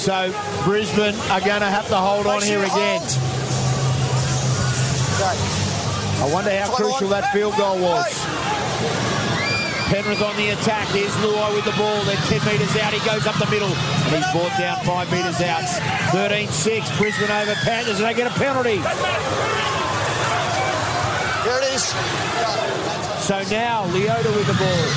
So Brisbane are going to have to hold on here again. I wonder how crucial that field goal was. Penrith on the attack. Here's Luai with the ball. They're 10 metres out. He goes up the middle. And he's brought down 5 metres out. 13-6. Brisbane over Panthers. And they get a penalty. Here it is. So now Leota with the ball.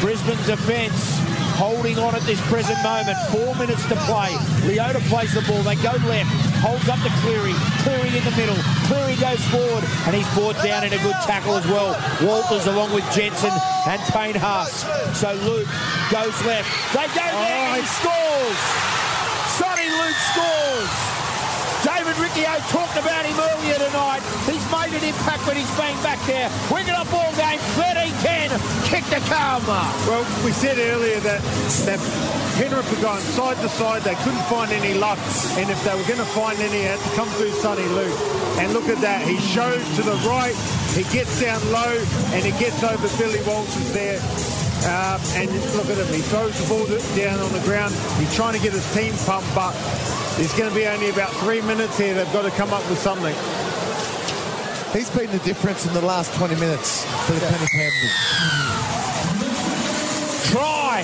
Brisbane's offence holding on at this present moment. Four minutes to play. Leota plays the ball. They go left. Holds up to Cleary. Cleary in the middle. Cleary goes forward. And he's brought down in a good tackle as well. Walters along with Jensen and Payne Haas. So Luke goes left. They go there. and He scores. Soni Luke scores. David Riccio talked about him earlier tonight. He's made an impact when he's been back there. We're going to ball game 13-10. Kick to karma. Well, we said earlier that, that Penrith were going side to side. They couldn't find any luck. And if they were going to find any, it had to come through Soni Luke. And look at that. He shows to the right. He gets down low and he gets over Billy Walters there. Uh, and look at him. He throws the ball down on the ground. He's trying to get his team pumped, but there's going to be only about three minutes here. They've got to come up with something. He's been the difference in the last 20 minutes for the Penny Panthers. Try.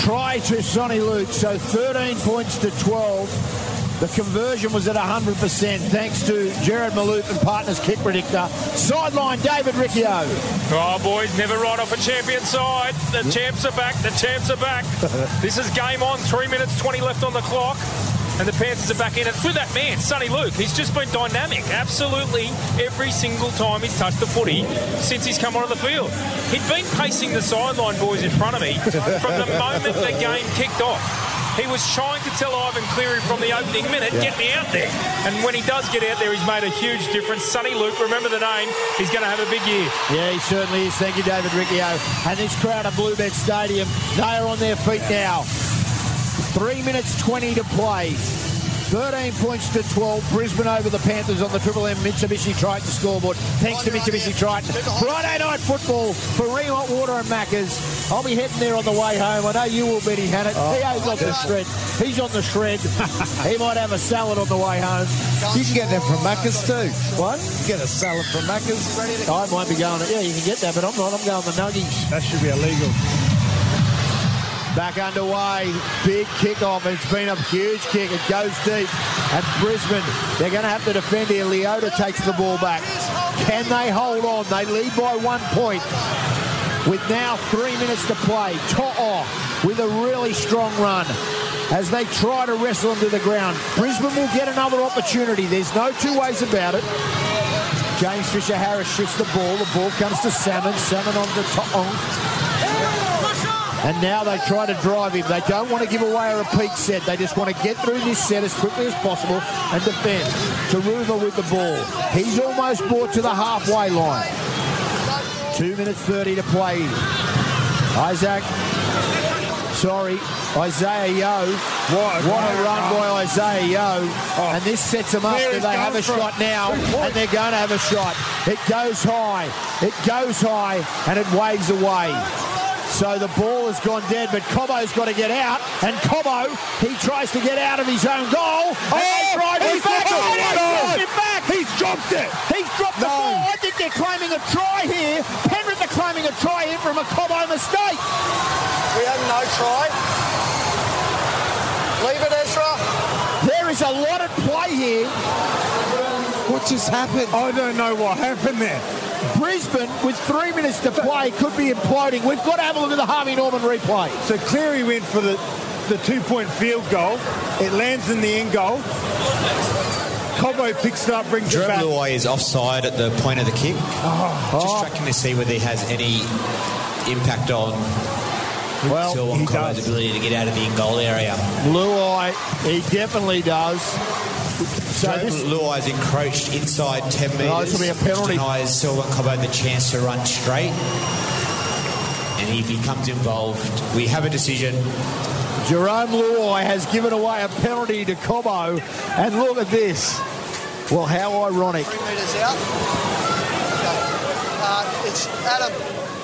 Try to Soni Luke. So 13 points to 12. The conversion was at 100% thanks to Jared Malouf and Partners Kick Predictor. Sideline David Riccio. Oh, boys, never ride off a champion side. The champs are back. The champs are back. this is game on. Three minutes, 20 left on the clock. And the Panthers are back in it. with that man, Soni Luke. He's just been dynamic. Absolutely every single time he's touched the footy since he's come onto the field. He'd been pacing the sideline, boys, in front of me from the moment the game kicked off. He was trying to tell Ivan Cleary from the opening minute, Yeah. get me out there. And when he does get out there, he's made a huge difference. Soni Luke, remember the name, he's going to have a big year. Yeah, he certainly is. Thank you, David Riccio. And this crowd at Bluebet Stadium, they are on their feet now. Three minutes 20 to play. 13 points to 12. Brisbane over the Panthers on the Triple M Mitsubishi Triton scoreboard. Thanks to Mitsubishi Triton. Friday night football for Remont Water and Maccas. I'll be heading there on the way home. I know you will, Benny Hannant. Oh, Theo's on the shred. He's on the shred. he might have a salad on the way home. You can get them from Macca's too. What? You get a salad from Macca's. I might be going. Yeah, you can get that, but I'm not. I'm going the Nuggies. That should be illegal. Back underway. Big kickoff. It's been a huge kick. It goes deep. And Brisbane, they're going to have to defend here. Leota takes the ball back. Can they hold on? They lead by one point with now three minutes to play. To'o with a really strong run as they try to wrestle him to the ground. Brisbane will get another opportunity. There's no two ways about it. James Fisher Harris shifts the ball. The ball comes to Salmon. Salmon on to To'ong. And now they try to drive him. They don't want to give away a repeat set. They just want to get through this set as quickly as possible and defend. Turuva with the ball. He's almost brought to the halfway line. Two minutes 30 to play. Isaac. Sorry, Isaiah Yeo. What, What a run by Isaiah Yeo. And this sets them up. They have a from shot now? And they're going to have a shot. It goes high. It goes high and it waves away. So the ball has gone dead, but Cobbo's got to get out. And Cobbo, he tries to get out of his own goal. Oh, he's back. Oh, dropped it. He's dropped it. He's dropped the ball. I think they're claiming a try here. Penrith are claiming a try here from a Cobbo mistake. We have no try. Leave it, Ezra. There is a lot at play here. What just happened? I don't know what happened there. Brisbane, with three minutes to play, could be imploding. We've got to have a look at the Harvey Norman replay. So Cleary went for the, the two-point field goal. It lands in the end goal. Cobbo picks it up, brings it Jarome back. Luai is offside at the point of the kick. Oh. Just checking to see whether he has any impact on Well, Selwyn does. ability to get out of the in-goal area. Luai, he definitely does. So Jarome this, Luai's encroached inside 10 metres. Oh, this will be a penalty. Denies Selwyn Cobbo the chance to run straight. And he becomes involved. We have a decision. Jarome Luai has given away a penalty to Cobbo. And look at this. Well, how ironic. Three metres out. Okay. Uh, it's Adam.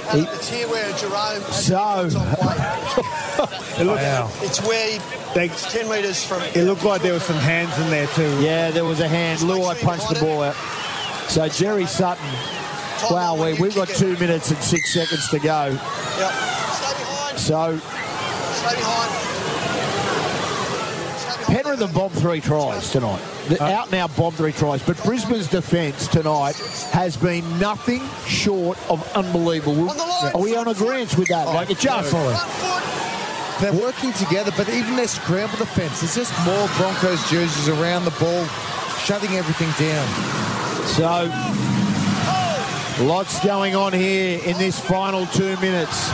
Adam, He- it's here where Jarome. So, It looked, Wow. It's where he, they, it's 10 metres from. it looked like there was some hands in there too. Yeah, there was a hand. Luai punched the ball out. So Jerry Sutton, wow, we, we've got two minutes and six seconds to go. Yep. Stay behind. So Stay behind. Stay behind. Penrith have bombed three tries tonight. The uh, out now out bombed three tries. But Brisbane's defence tonight has been nothing short of unbelievable. On line. Are we on agreement with that? Oh, like it just. Front foot. They're working together, but even their scramble defence, there's just more Broncos jerseys around the ball, shutting everything down. So, lots going on here in this final two minutes.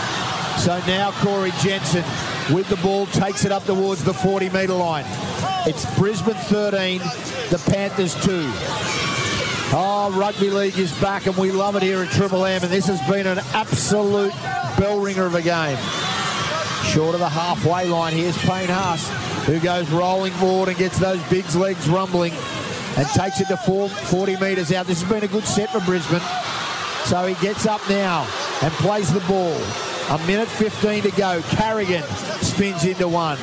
So now Corey Jensen with the ball takes it up towards the 40 metre line. It's Brisbane 13, the Panthers 2. Oh, rugby league is back and we love it here at Triple M and this has been an absolute bell ringer of a game. Short of the halfway line, here's Payne Haas, who goes rolling forward and gets those big legs rumbling and takes it to four, 40 metres out. This has been a good set for Brisbane. So he gets up now and plays the ball. A minute 15 to go. Carrigan spins into one.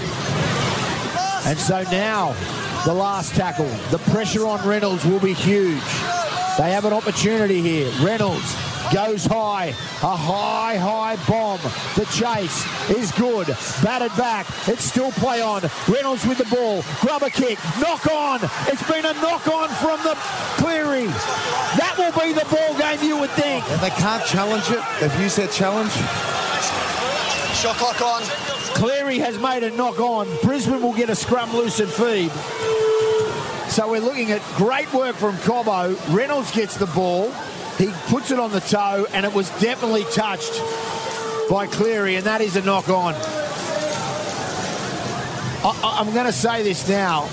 And so now the last tackle. The pressure on Reynolds will be huge. They have an opportunity here. Reynolds goes high. A high, high bomb. The chase is good. Batted back. It's still play on. Reynolds with the ball. Grub a kick. Knock on. It's been a knock on from the Cleary. That will be the ball game, you would think. And they can't challenge it. They've used their challenge. Shot clock on. Cleary has made a knock on. Brisbane will get a scrum loose and feed. So we're looking at great work from Cobbo. Reynolds gets the ball. He puts it on the toe, and it was definitely touched by Cleary, and that is a knock on. I, am going to say this now.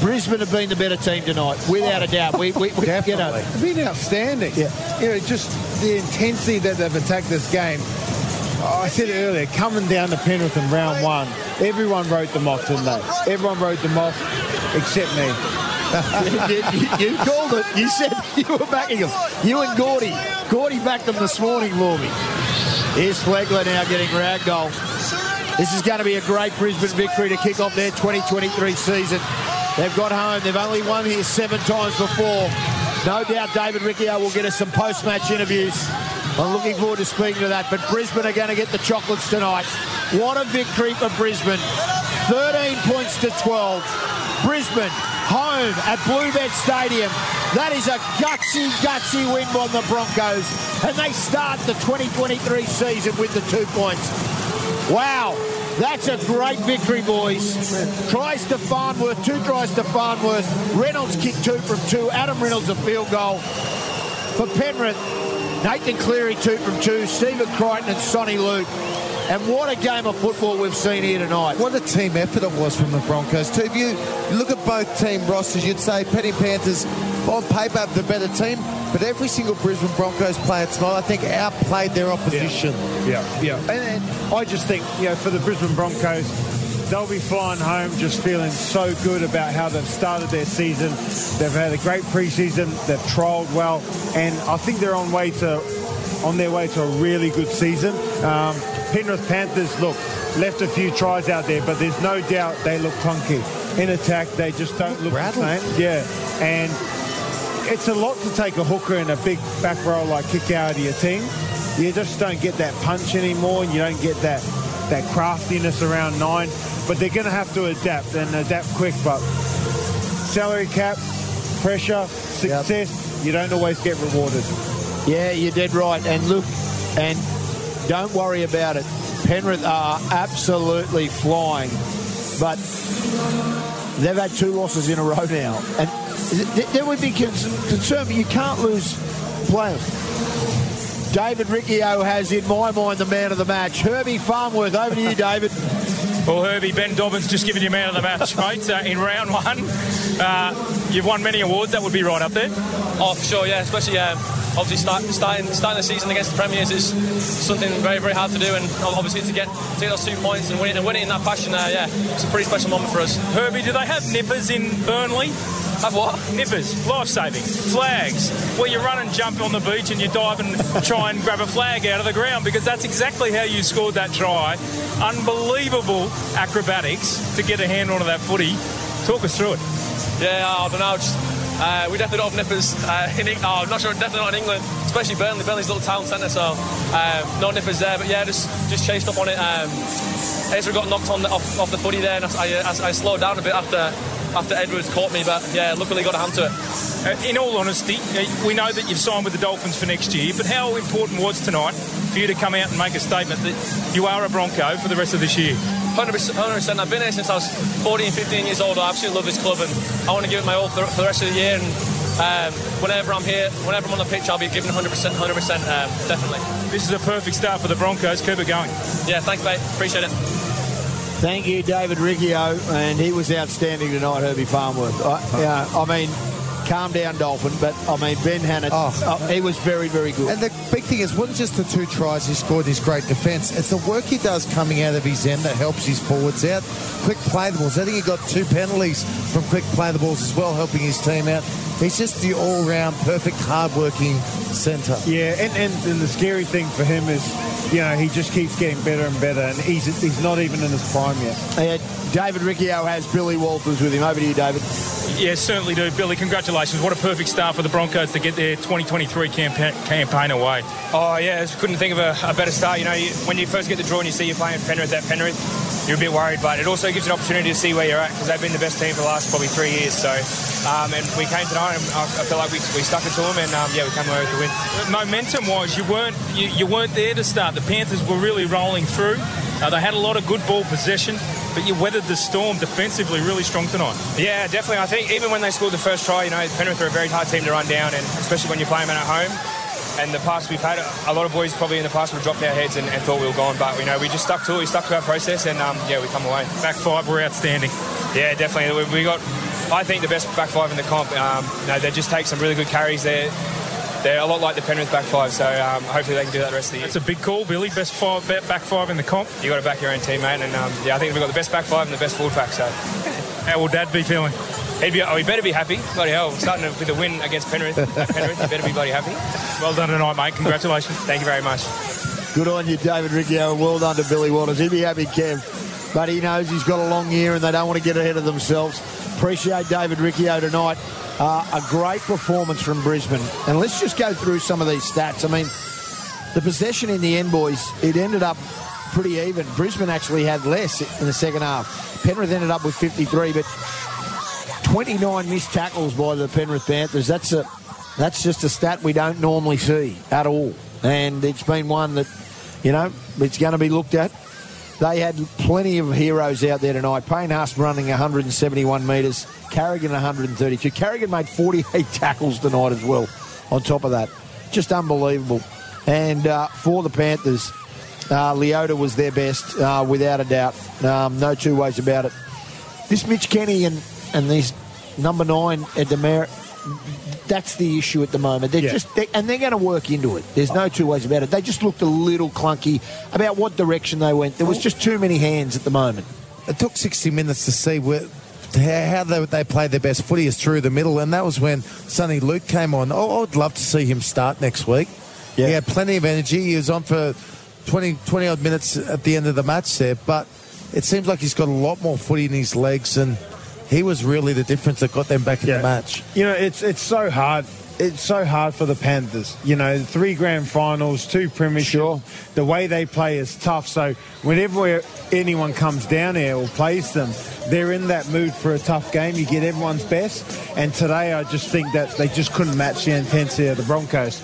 Brisbane have been the better team tonight, without a doubt. We, we, we you know, It's been outstanding. Yeah. You know, just the intensity that they've attacked this game. Oh, I said earlier, coming down to Penrith in round one, everyone wrote them off, didn't they? Everyone wrote them off except me. you, you- you called it. You said you were backing them. You and Gordy. Gordy backed them this morning for me. Here's Flegler now getting ragdoll. This is going to be a great Brisbane victory to kick off their 2023 season. They've got home. They've only won here seven times before. No doubt David Riccio will get us some post-match interviews. I'm looking forward to speaking to that. But Brisbane are going to get the chocolates tonight. What a victory for Brisbane. 13 points to 12. Brisbane home at Bluebet Stadium. That is a gutsy, gutsy win by the Broncos. And they start the 2023 season with the two points. Wow, that's a great victory, boys. Tries to Farnworth, two tries to Farnworth. Reynolds kicked two from two. Adam Reynolds a field goal. For Penrith, Nathan Cleary two from two. Stephen Crichton and Soni Luke. And what a game of football we've seen here tonight. What a team effort it was from the Broncos. If you look at both team rosters, you'd say Petty Panthers on paper the better team, but every single Brisbane Broncos player tonight, I think, outplayed their opposition. Yeah, yeah. And, and I just think, you know, for the Brisbane Broncos, they'll be flying home just feeling so good about how they've started their season. They've had a great preseason. They've trialled well, and I think they're on way to on their way to a really good season. Um, Penrith Panthers, look, left a few tries out there, but there's no doubt they look clunky. In attack, they just don't look the rattled. same. Yeah, and it's a lot to take a hooker in a big back row like kick out of your team. You just don't get that punch anymore, and you don't get that that craftiness around nine. But they're going to have to adapt and adapt quick. But salary cap, pressure, success, you don't always get rewarded. Yeah, you're dead right. And look, and don't worry about it. Penrith are absolutely flying, but they've had two losses in a row now, and th- there would be concern, but you can't lose players. David Riccio has, in my mind, the man of the match. Herbie Farnworth, over to you, David. Well, Herbie, Ben Dobbins just giving you man of the match, mate, uh, in round one. Uh, you've won many awards, that would be right up there. Oh, for sure, yeah. Especially um, obviously start, starting starting the season against the Premiers is something very very hard to do, and obviously to get to get those two points and win it and win it in that fashion, uh, yeah, it's a pretty special moment for us. Herbie, do they have nippers in Burnley? Have what? Nippers, life saving, flags, where you run and jump on the beach and you dive and try and grab a flag out of the ground because that's exactly how you scored that try. Unbelievable acrobatics to get a hand onto that footy. Talk us through it. Yeah, I don't know. Just, uh, we definitely don't have nippers uh, in Oh, I'm not sure, definitely not in England, especially Burnley. Burnley's a little town centre, so um, no nippers there. But yeah, just just chased up on it. Um, Ezra got knocked on the, off, off the footy there, and I, I, I slowed down a bit after after Edwards caught me. But yeah, luckily got a hand to it. Uh, in all honesty, uh, we know that you've signed with the Dolphins for next year, but how important was tonight for you to come out and make a statement that you are a Bronco for the rest of this year? 100%, 100%. I've been here since I was 14, 15 years old. I absolutely love this club and I want to give it my all for, for the rest of the year. And um, whenever I'm here, whenever I'm on the pitch, I'll be giving 100%, 100%, um, definitely. This is a perfect start for the Broncos. Keep it going. Yeah, thanks, mate. Appreciate it. Thank you, David Riccio, and he was outstanding tonight, Herbie Farnworth. I, yeah, I mean, calm down, Dolphin, but I mean, Ben Hannant, Oh. uh, he was very, very good. And the big thing is, wasn't just the two tries he scored his great defence. It's the work he does coming out of his end that helps his forwards out. Quick play the balls. I think he got two penalties from quick play the balls as well, helping his team out. He's just the all-round, perfect, hard-working centre. Yeah, and, and, and the scary thing for him is, you know, he just keeps getting better and better, and he's he's not even in his prime yet. Uh, David Riccio has Billy Walters with him. Over to you, David. Yeah, certainly do. Billy, congratulations. What a perfect start for the Broncos to get their 2023 campa- campaign away. Oh yeah, I just couldn't think of a, a better start. You know, you, when you first get the draw and you see you're playing Penrith at Penrith, you're a bit worried, but it also gives you an opportunity to see where you're at because they've been the best team for the last probably three years. So, um, and we came tonight and I, I feel like we, we stuck it to them, and um, yeah, we came away with the win. Momentum-wise, you weren't you, you weren't there to start. The Panthers were really rolling through. Uh, they had a lot of good ball possession, but you weathered the storm defensively really strong tonight. Yeah, definitely. I think even when they scored the first try, you know, Penrith are a very hard team to run down, and especially when you play them at home. And the past we've had, a lot of boys probably in the past would have dropped our heads and, and thought we were gone, but you know we just stuck to it. We stuck to our process, and um, yeah, we come away. Back five were outstanding. Yeah, definitely. We, we got, I think, the best back five in the comp. Um, you know, they just take some really good carries. They're they're a lot like the Penrith back five, so um, hopefully they can do that the rest of the year. It's a big call, Billy. Best five, back five in the comp. You got to back your own teammate, and um, yeah, I think we've got the best back five and the best forward pack. So How will Dad be feeling? he'd be, oh, he better be happy. Bloody hell, starting with a win against Penrith. at Penrith, he better be bloody happy. Well done tonight, mate. Congratulations. Thank you very much. Good on you, David Riccio, and well done to Billy Waters. He'd be happy, Kev. But he knows he's got a long year and they don't want to get ahead of themselves. Appreciate David Riccio tonight. Uh, a great performance from Brisbane. And let's just go through some of these stats. I mean, the possession in the end, boys, it ended up pretty even. Brisbane actually had less in the second half. Penrith ended up with 53, but 29 missed tackles by the Penrith Panthers. That's a that's just a stat we don't normally see at all. And it's been one that, you know, it's going to be looked at. They had plenty of heroes out there tonight. Payne Haas running 171 metres, Carrigan 132. Carrigan made 48 tackles tonight as well, on top of that. Just unbelievable. And uh, for the Panthers, uh, Leota was their best, uh, without a doubt. Um, no two ways about it. This Mitch Kenny and, and these number nine Demer, that's the issue at the moment. They're Yeah. just they, and they're going to work into it. There's no two ways about it. They just looked a little clunky about what direction they went. There was just too many hands at the moment. It took 60 minutes to see where, how they, they played their best footy is through the middle, and that was when Soni Luke came on. Oh, I would love to see him start next week. Yeah. He had plenty of energy. He was on for 20, 20 odd minutes at the end of the match there, but it seems like he's got a lot more footy in his legs, and he was really the difference that got them back in the match. You know, it's it's so hard. It's so hard for the Panthers. You know, three grand finals, two premierships. Sure. The way they play is tough. So whenever anyone comes down here or plays them, they're in that mood for a tough game. You get everyone's best. And today, I just think that they just couldn't match the intensity of the Broncos.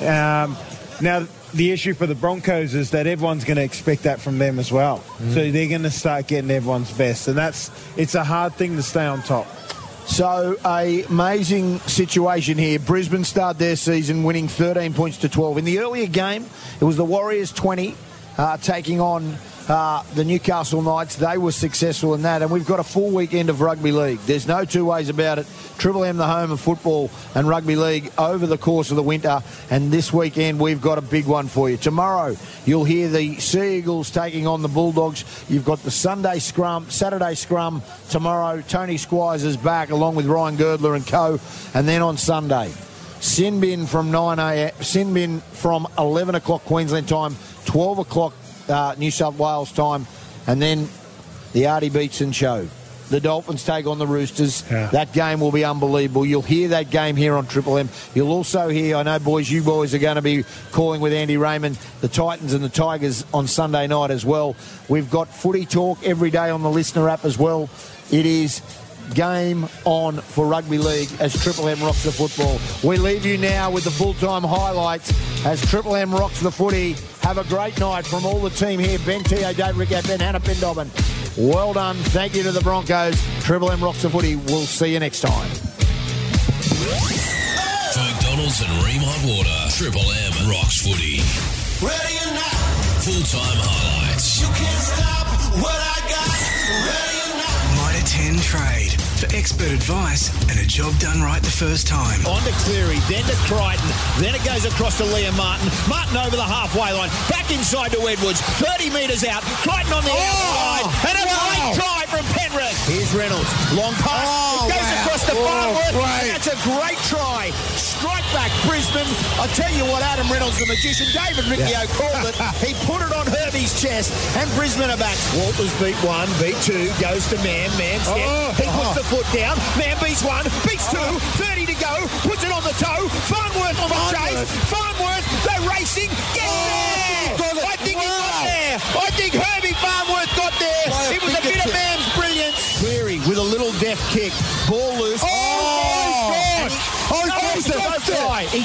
Um, now. The issue for the Broncos is that everyone's going to expect that from them as well. So they're going to start getting everyone's best, and that's it's a hard thing to stay on top. So a amazing situation here. Brisbane start their season winning 13 points to 12. In the earlier game, it was the Warriors 20 uh, taking on uh, the Newcastle Knights. They were successful in that, and we've got a full weekend of rugby league. There's no two ways about it. Triple M, the home of football and rugby league over the course of the winter, and this weekend we've got a big one for you. Tomorrow you'll hear the Sea Eagles taking on the Bulldogs. You've got the Sunday scrum, Saturday scrum tomorrow. Tony Squires is back along with Ryan Girdler and co, and then on Sunday. Sinbin from 9 a.m. Sinbin from 11 o'clock Queensland time, 12 o'clock uh, New South Wales time, and then the Artie Beetson show. The Dolphins take on the Roosters. Yeah. That game will be unbelievable. You'll hear that game here on Triple M. You'll also hear, I know, boys, you boys are going to be calling with Andy Raymond, the Titans and the Tigers on Sunday night as well. We've got footy talk every day on the listener app as well. It is game on for rugby league as Triple M rocks the football. We leave you now with the full-time highlights as Triple M rocks the footy. Have a great night from all the team here. Ben T.O. Dave Rick, Ben Hannant, Ben Dobbin. Well done. Thank you to the Broncos. Triple M rocks the footy. We'll see you next time. For McDonald's and Rheem Hot Water, Triple M rocks footy. Ready or not, Full-time highlights. you can't stop what I got. Ready or not. Mitre 10 Trade for expert advice and a job done right the first time. On to Cleary, then to Crichton, then it goes across to Liam Martin. Martin over the halfway line, back inside to Edwards, 30 metres out. Crichton on the oh! outside, and a great try from Penrith. Here's Reynolds, long pass, Oh, goes wow. across to Oh, Farnworth. great. That's a great try. Strike back Brisbane. I tell you what, Adam Reynolds, the magician, David Riccio called it. He put it on Herbie's chest, and Brisbane are back. Walters beat one, beat two, goes to Mam, Mam's. Oh. He puts the foot down. Mam beats one, beats two, 30 to go, puts it on the toe. Farnworth on the chase. Farnworth, they're racing. Get oh, there! I think he got there. I think Herbie Farnworth got there. It was a bit of Mam's brilliance. Cleary with a little deft kick. Ball loose. Oh,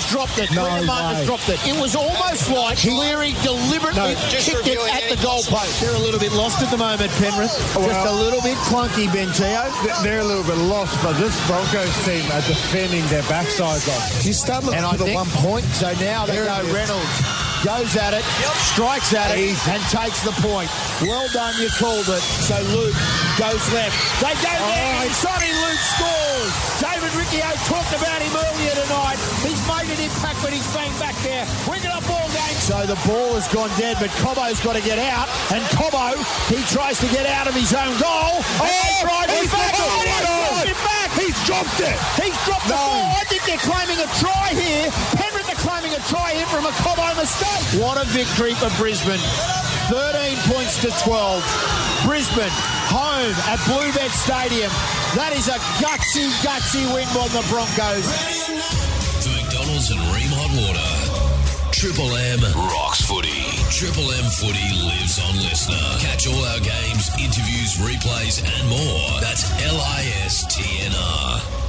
dropped it. No Liam Martin has dropped it. It was almost like Cleary deliberately No, kicked it reviewing at the angles. goalpost. They're a little bit lost at the moment, Penrith. Just a little bit clunky, Benteo. They- They're a little bit lost, but this Broncos team are defending their backsides off. You start looking And I for the think, one point. So now they There go. Reynolds. Goes at it, strikes at it, and takes the point. Well done, you called it. So Luke goes left. They go there, and Soni Luke scores. David Riccio talked about him earlier tonight. He's made an impact when he's been back there. Bring it up all game. So the ball has gone dead, but Cobbo's got to get out. And Cobbo, he tries to get out of his own goal. And they oh, drive he's back. Oh, he's back. He's dropped it. He's dropped the ball. I think they're claiming a try here. Penrith are claiming a try here from a Cobbo mistake. What a victory for Brisbane. 13 points to 12. Brisbane, home at Bluebet Stadium. That is a gutsy, gutsy win by the Broncos. For McDonald's and Rheem Water, Triple M rocks footy. Triple M footy lives on listener. Catch all our games, interviews, replays, and more. That's L I S T N R.